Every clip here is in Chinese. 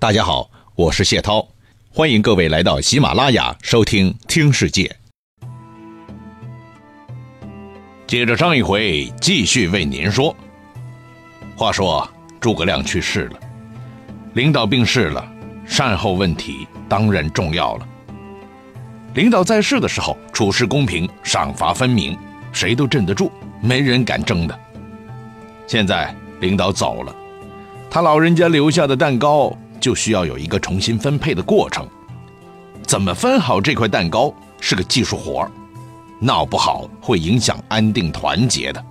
大家好，我是谢涛，欢迎各位来到喜马拉雅收听《听世界》。接着上一回，继续为您说。话说诸葛亮去世了，领导病逝了，善后问题当然重要了。领导在世的时候，处事公平，赏罚分明，谁都镇得住，没人敢争的。现在领导走了，他老人家留下的蛋糕。就需要有一个重新分配的过程，怎么分好这块蛋糕是个技术活儿，闹不好会影响安定团结的。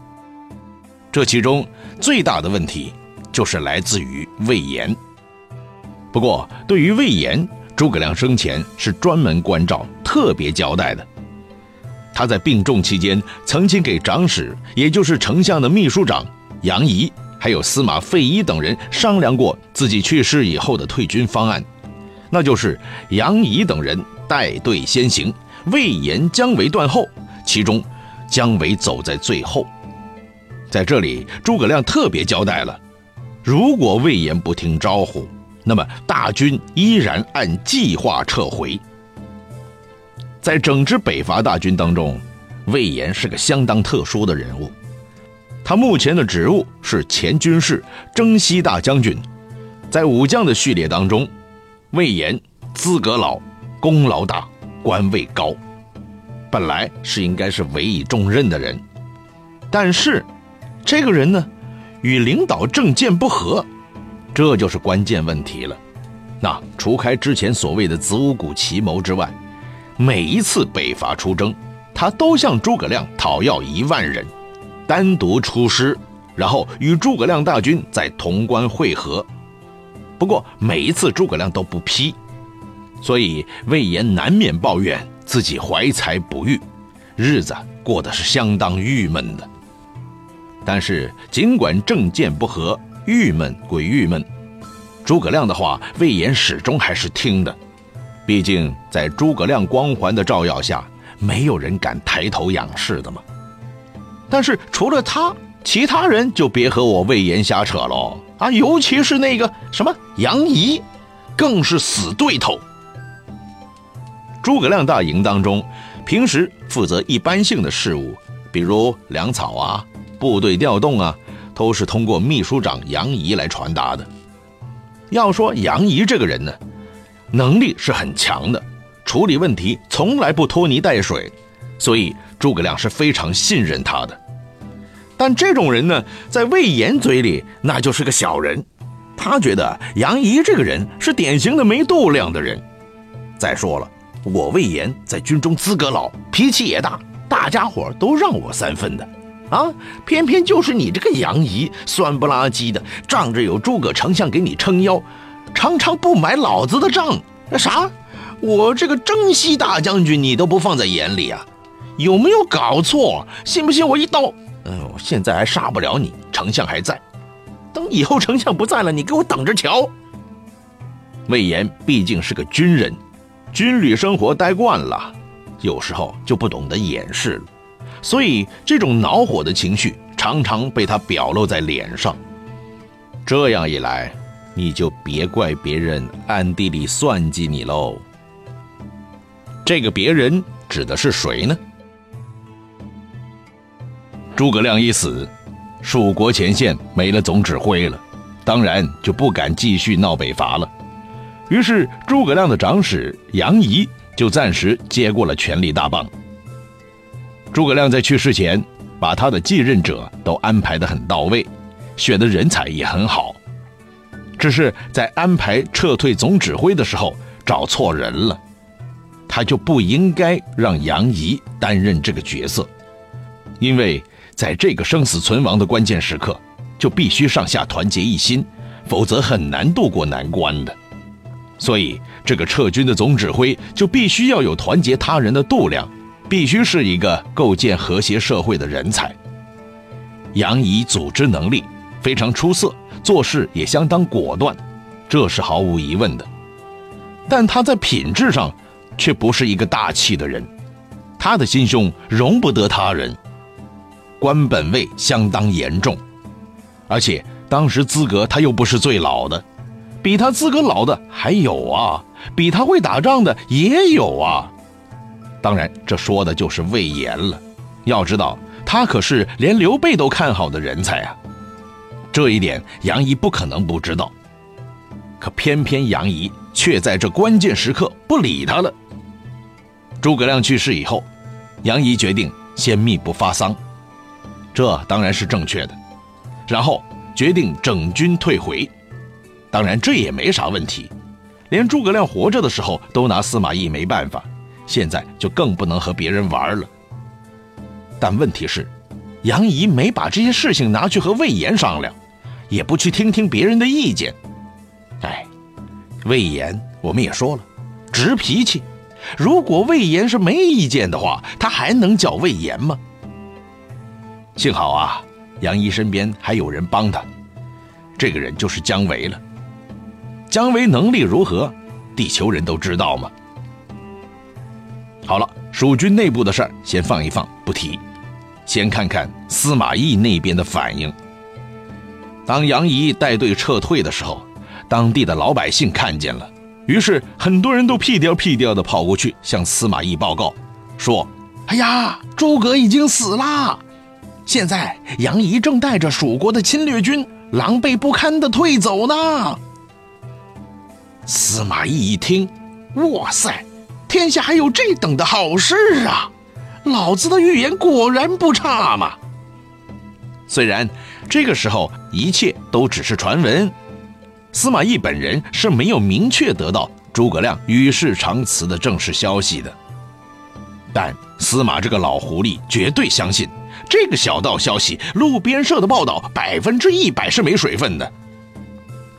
这其中最大的问题就是来自于魏延。不过，对于魏延，诸葛亮生前是专门关照、特别交代的。他在病重期间，曾经给长史，也就是丞相的秘书长杨仪。还有司马费祎等人商量过自己去世以后的退军方案，那就是杨仪等人带队先行，魏延、姜维断后，其中姜维走在最后。在这里，诸葛亮特别交代了：如果魏延不听招呼，那么大军依然按计划撤回。在整支北伐大军当中，魏延是个相当特殊的人物。他目前的职务是前军事征西大将军，在武将的序列当中，魏延资格老，功劳大，官位高，本来是应该是委以重任的人，但是这个人呢，与领导政见不合，这就是关键问题了。那除开之前所谓的子午谷奇谋之外，每一次北伐出征，他都向诸葛亮讨要一万人。单独出师，然后与诸葛亮大军在潼关会合。不过每一次诸葛亮都不批，所以魏延难免抱怨自己怀才不遇，日子过得是相当郁闷的。但是尽管政见不合，郁闷归郁闷，诸葛亮的话魏延始终还是听的。毕竟在诸葛亮光环的照耀下，没有人敢抬头仰视的嘛。但是除了他，其他人就别和我魏延瞎扯喽啊！尤其是那个什么杨仪，更是死对头。诸葛亮大营当中，平时负责一般性的事务，比如粮草啊、部队调动啊，都是通过秘书长杨仪来传达的。要说杨仪这个人呢，能力是很强的，处理问题从来不拖泥带水，所以。诸葛亮是非常信任他的，但这种人呢，在魏延嘴里那就是个小人。他觉得杨仪这个人是典型的没度量的人。再说了，我魏延在军中资格老，脾气也大，大家伙都让我三分的，啊，偏偏就是你这个杨仪，酸不拉几的，仗着有诸葛丞相给你撑腰，常常不买老子的账。那啥，我这个征西大将军你都不放在眼里啊？有没有搞错？信不信我一刀？嗯，现在还杀不了你，丞相还在。等以后丞相不在了，你给我等着瞧。魏延毕竟是个军人，军旅生活待惯了，有时候就不懂得掩饰了，所以这种恼火的情绪常常被他表露在脸上。这样一来，你就别怪别人暗地里算计你喽。这个别人指的是谁呢？诸葛亮一死，蜀国前线没了总指挥了，当然就不敢继续闹北伐了。于是诸葛亮的长史杨仪就暂时接过了权力大棒。诸葛亮在去世前，把他的继任者都安排得很到位，选的人才也很好，只是在安排撤退总指挥的时候找错人了，他就不应该让杨仪担任这个角色，因为。在这个生死存亡的关键时刻，就必须上下团结一心，否则很难渡过难关的。所以，这个撤军的总指挥就必须要有团结他人的度量，必须是一个构建和谐社会的人才。杨仪组织能力非常出色，做事也相当果断，这是毫无疑问的。但他在品质上却不是一个大气的人，他的心胸容不得他人。官本位相当严重，而且当时资格他又不是最老的，比他资格老的还有啊，比他会打仗的也有啊。当然，这说的就是魏延了。要知道，他可是连刘备都看好的人才啊。这一点，杨仪不可能不知道。可偏偏杨仪却在这关键时刻不理他了。诸葛亮去世以后，杨仪决定先密不发丧，这当然是正确的。然后决定整军退回，当然这也没啥问题。连诸葛亮活着的时候都拿司马懿没办法，现在就更不能和别人玩了。但问题是，杨仪没把这些事情拿去和魏延商量，也不去听听别人的意见。哎，魏延我们也说了，直脾气。如果魏延是没意见的话，他还能叫魏延吗？幸好啊，杨仪身边还有人帮他，这个人就是姜维了。姜维能力如何，地球人都知道吗？好了，蜀军内部的事儿先放一放不提，先看看司马懿那边的反应。当杨仪带队撤退的时候，当地的老百姓看见了。于是很多人都屁颠屁颠的跑过去向司马懿报告，说：“哎呀，诸葛已经死了，现在杨仪正带着蜀国的侵略军狼狈不堪的退走呢。”司马懿一听，哇塞，天下还有这等的好事啊！老子的预言果然不差嘛。虽然这个时候一切都只是传闻。司马懿本人是没有明确得到诸葛亮与世长辞的正式消息的，但司马这个老狐狸绝对相信这个小道消息，路边社的报道百分之一百是没水分的。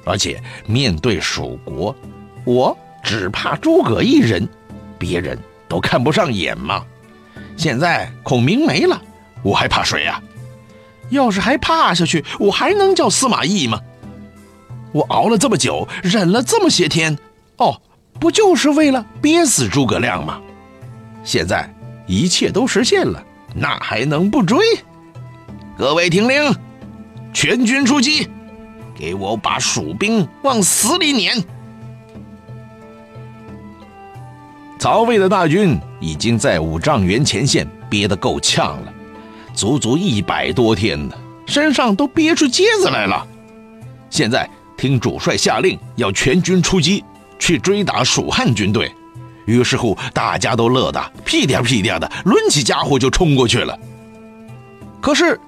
而且面对蜀国，我只怕诸葛一人，别人都看不上眼嘛。现在孔明没了，我还怕谁呀？要是还怕下去，我还能叫司马懿吗？我熬了这么久，忍了这么些天，哦，不就是为了憋死诸葛亮吗？现在一切都实现了，那还能不追？各位听令，全军出击，给我把蜀兵往死里撵！曹魏的大军已经在五丈原前线憋得够呛了，足足一百多天呢，身上都憋出疖子来了，现在。听主帅下令，要全军出击去追打蜀汉军队。于是乎，大家都乐得屁颠屁颠的，抡起家伙就冲过去了。可是，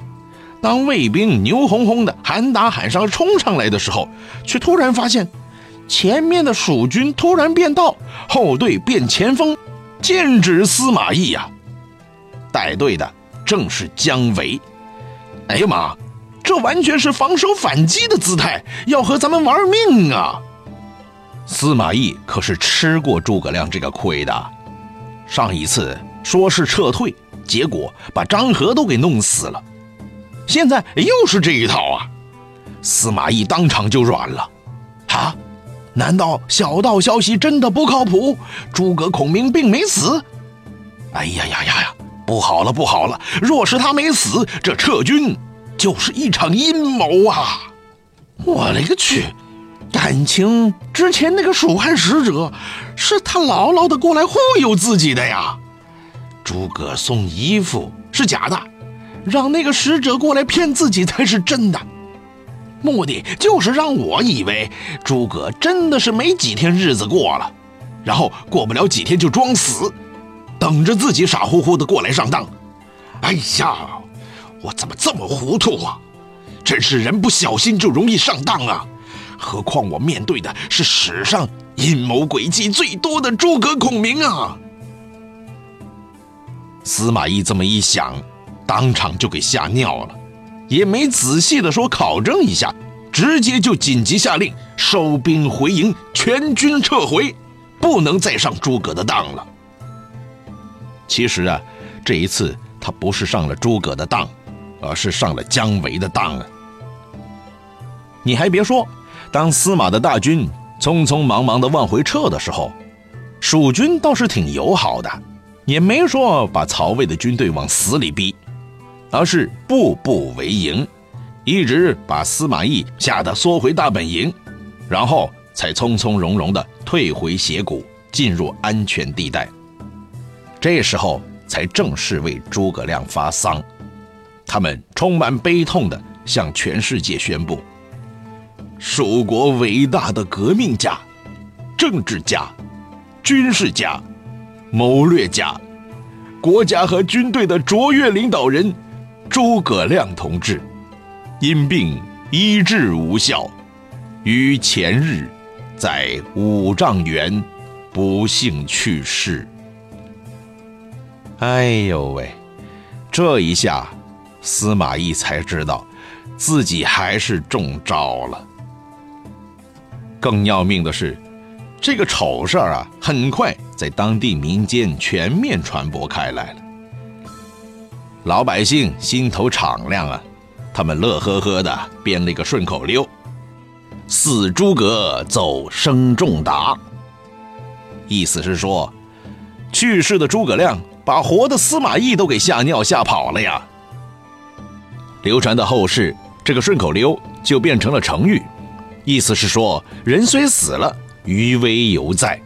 当卫兵牛哄哄的喊打喊杀冲上来的时候，却突然发现，前面的蜀军突然变道，后队变前锋，剑指司马懿呀！带队的正是姜维。哎呀妈！这完全是防守反击的姿态，要和咱们玩命啊！司马懿可是吃过诸葛亮这个亏的，上一次说是撤退，结果把张合都给弄死了，现在又是这一套啊！司马懿当场就软了，啊？难道小道消息真的不靠谱？诸葛孔明并没死？哎呀呀呀呀！不好了不好了！若是他没死，这撤军……就是一场阴谋啊！我勒个去！感情之前那个蜀汉使者是他牢牢的过来忽悠自己的呀。诸葛送衣服是假的，让那个使者过来骗自己才是真的。目的就是让我以为诸葛真的是没几天日子过了，然后过不了几天就装死，等着自己傻乎乎的过来上当。哎呀！我怎么这么糊涂啊！真是人不小心就容易上当啊！何况我面对的是史上阴谋诡计最多的诸葛孔明啊！司马懿这么一想，当场就给吓尿了，也没仔细的说考证一下，直接就紧急下令收兵回营，全军撤回，不能再上诸葛的当了。其实啊，这一次他不是上了诸葛的当。而是上了姜维的当啊！你还别说，当司马的大军匆匆忙忙的往回撤的时候，蜀军倒是挺友好的，也没说把曹魏的军队往死里逼，而是步步为营，一直把司马懿吓得缩回大本营，然后才从从容容地退回斜谷，进入安全地带。这时候才正式为诸葛亮发丧，他们充满悲痛地向全世界宣布：蜀国伟大的革命家、政治家、军事家、谋略家、国家和军队的卓越领导人诸葛亮同志，因病医治无效，于前日。在五丈原，不幸去世。哎呦喂，这一下，司马懿才知道，自己还是中招了。更要命的是，这个丑事儿啊，很快在当地民间全面传播开来了。老百姓心头敞亮啊，他们乐呵呵的编了一个顺口溜。死诸葛走生仲达，意思是说，去世的诸葛亮把活的司马懿都给吓尿吓跑了呀。流传到后世，这个顺口溜就变成了成语，意思是说，人虽死了，余威犹在。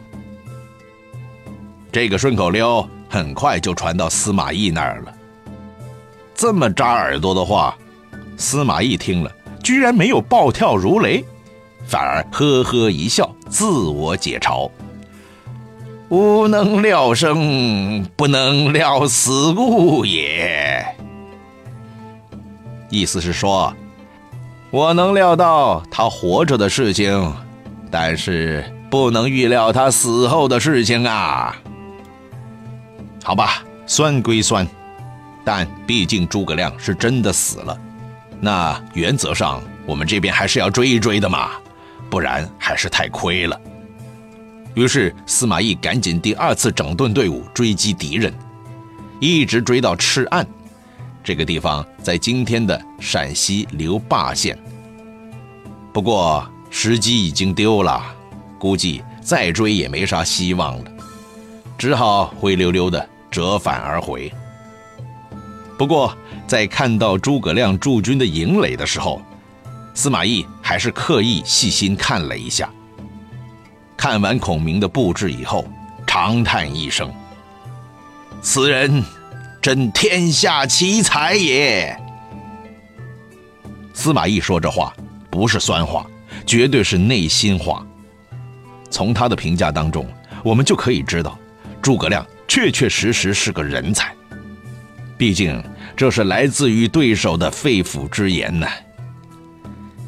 这个顺口溜很快就传到司马懿那儿了。这么扎耳朵的话，司马懿听了，居然没有暴跳如雷。反而呵呵一笑，自我解嘲：“吾能料生，不能料死故也。”意思是说，我能料到他活着的事情，但是不能预料他死后的事情啊。好吧，酸归酸，但毕竟诸葛亮是真的死了，那原则上我们这边还是要追一追的嘛。不然还是太亏了。于是司马懿赶紧第二次整顿队伍追击敌人，一直追到赤岸，这个地方在今天的陕西留坝县。不过时机已经丢了，估计再追也没啥希望了，只好灰溜溜的折返而回。不过在看到诸葛亮驻军的营垒的时候，司马懿还是刻意细心看了一下。看完孔明的布置以后，长叹一声：“此人真天下奇才也。”司马懿说这话不是酸话，绝对是内心话。从他的评价当中，我们就可以知道，诸葛亮确确实实是个人才。毕竟这是来自于对手的肺腑之言呢。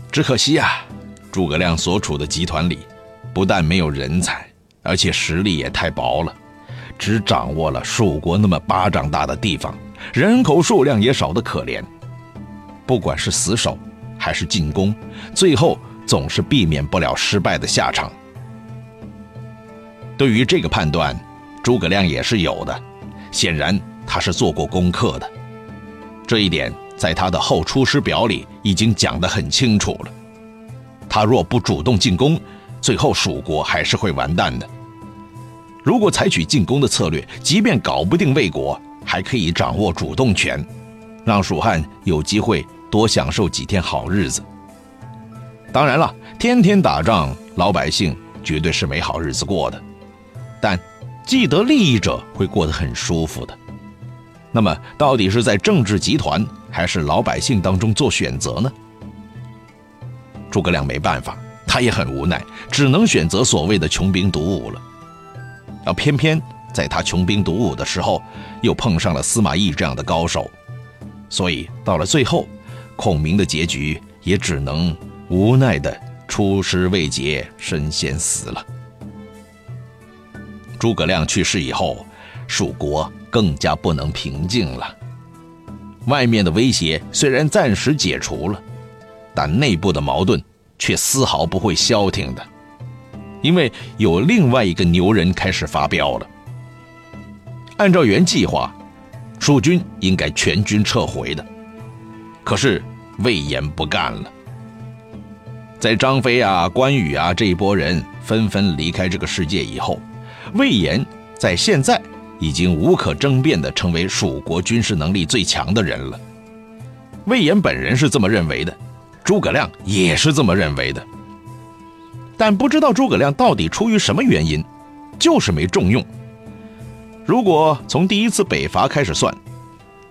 只可惜呀，诸葛亮所处的集团里，不但没有人才，而且实力也太薄了，只掌握了蜀国那么巴掌大的地方，人口数量也少得可怜。不管是死守还是进攻，最后总是避免不了失败的下场。对于这个判断，诸葛亮也是有的，显然他是做过功课的，这一点。在他的后出师表里已经讲得很清楚了，他若不主动进攻，最后蜀国还是会完蛋的。如果采取进攻的策略，即便搞不定魏国，还可以掌握主动权，让蜀汉有机会多享受几天好日子。当然了，天天打仗，老百姓绝对是没好日子过的，但既得利益者会过得很舒服的。那么，到底是在政治集团还是老百姓当中做选择呢？诸葛亮没办法，他也很无奈，只能选择所谓的穷兵黩武了。偏偏在他穷兵黩武的时候，又碰上了司马懿这样的高手，所以到了最后，孔明的结局也只能无奈的出师未捷身先死了。诸葛亮去世以后，蜀国。更加不能平静了。外面的威胁虽然暂时解除了，但内部的矛盾却丝毫不会消停的，因为有另外一个牛人开始发飙了。按照原计划，蜀军应该全军撤回的，可是魏延不干了。在张飞啊、关羽啊这一波人纷纷离开这个世界以后，魏延在现在。已经无可争辩地成为蜀国军事能力最强的人了。魏延本人是这么认为的，诸葛亮也是这么认为的。但不知道诸葛亮到底出于什么原因，就是没重用。如果从第一次北伐开始算，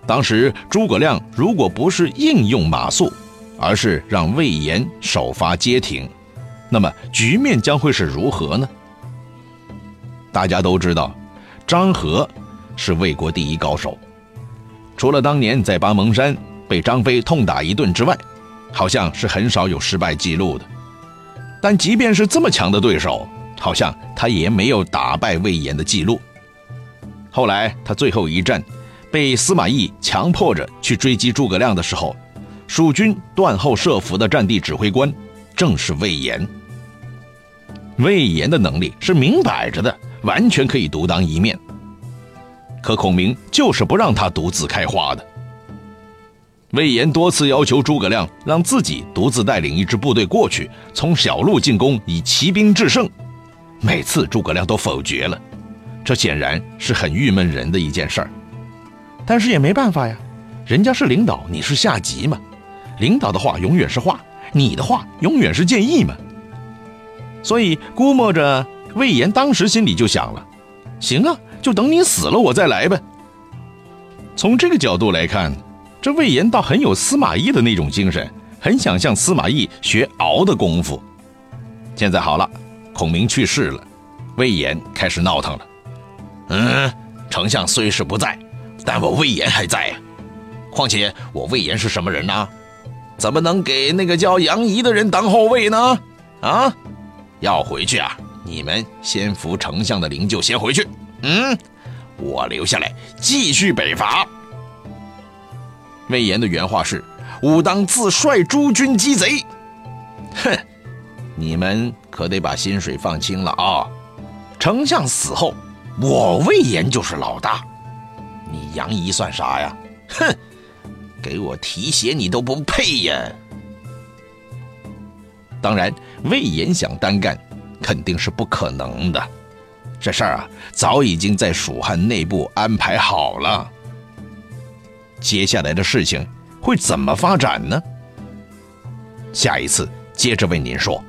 当时诸葛亮如果不是硬用马谡，而是让魏延首发街亭，那么局面将会是如何呢？大家都知道，张合是魏国第一高手，除了当年在八蒙山被张飞痛打一顿之外，好像是很少有失败记录的。但即便是这么强的对手，好像他也没有打败魏延的记录。后来他最后一战，被司马懿强迫着去追击诸葛亮的时候，蜀军断后设伏的战地指挥官正是魏延。魏延的能力是明摆着的，完全可以独当一面。可孔明就是不让他独自开花的。魏延多次要求诸葛亮让自己独自带领一支部队过去，从小路进攻，以骑兵制胜。每次诸葛亮都否决了，这显然是很郁闷人的一件事儿。但是也没办法呀，人家是领导，你是下级嘛。领导的话永远是话，你的话永远是建议嘛。所以估摸着魏延当时心里就想了：行啊，就等你死了我再来呗。从这个角度来看。这魏延倒很有司马懿的那种精神，很想向司马懿学熬的功夫。现在好了，孔明去世了，魏延开始闹腾了。嗯，丞相虽是不在，但我魏延还在呀。况且我魏延是什么人呢？怎么能给那个叫杨仪的人当后卫呢？啊，要回去啊！你们先扶丞相的灵柩先回去。嗯，我留下来继续北伐。魏延的原话是：“吾当自率诸军击贼。”哼，你们可得把薪水放轻了啊！丞相死后，我魏延就是老大，你杨仪算啥呀？哼，给我提鞋你都不配呀！当然，魏延想单干，肯定是不可能的。这事儿啊，早已经在蜀汉内部安排好了。接下来的事情会怎么发展呢？下一次接着为您说。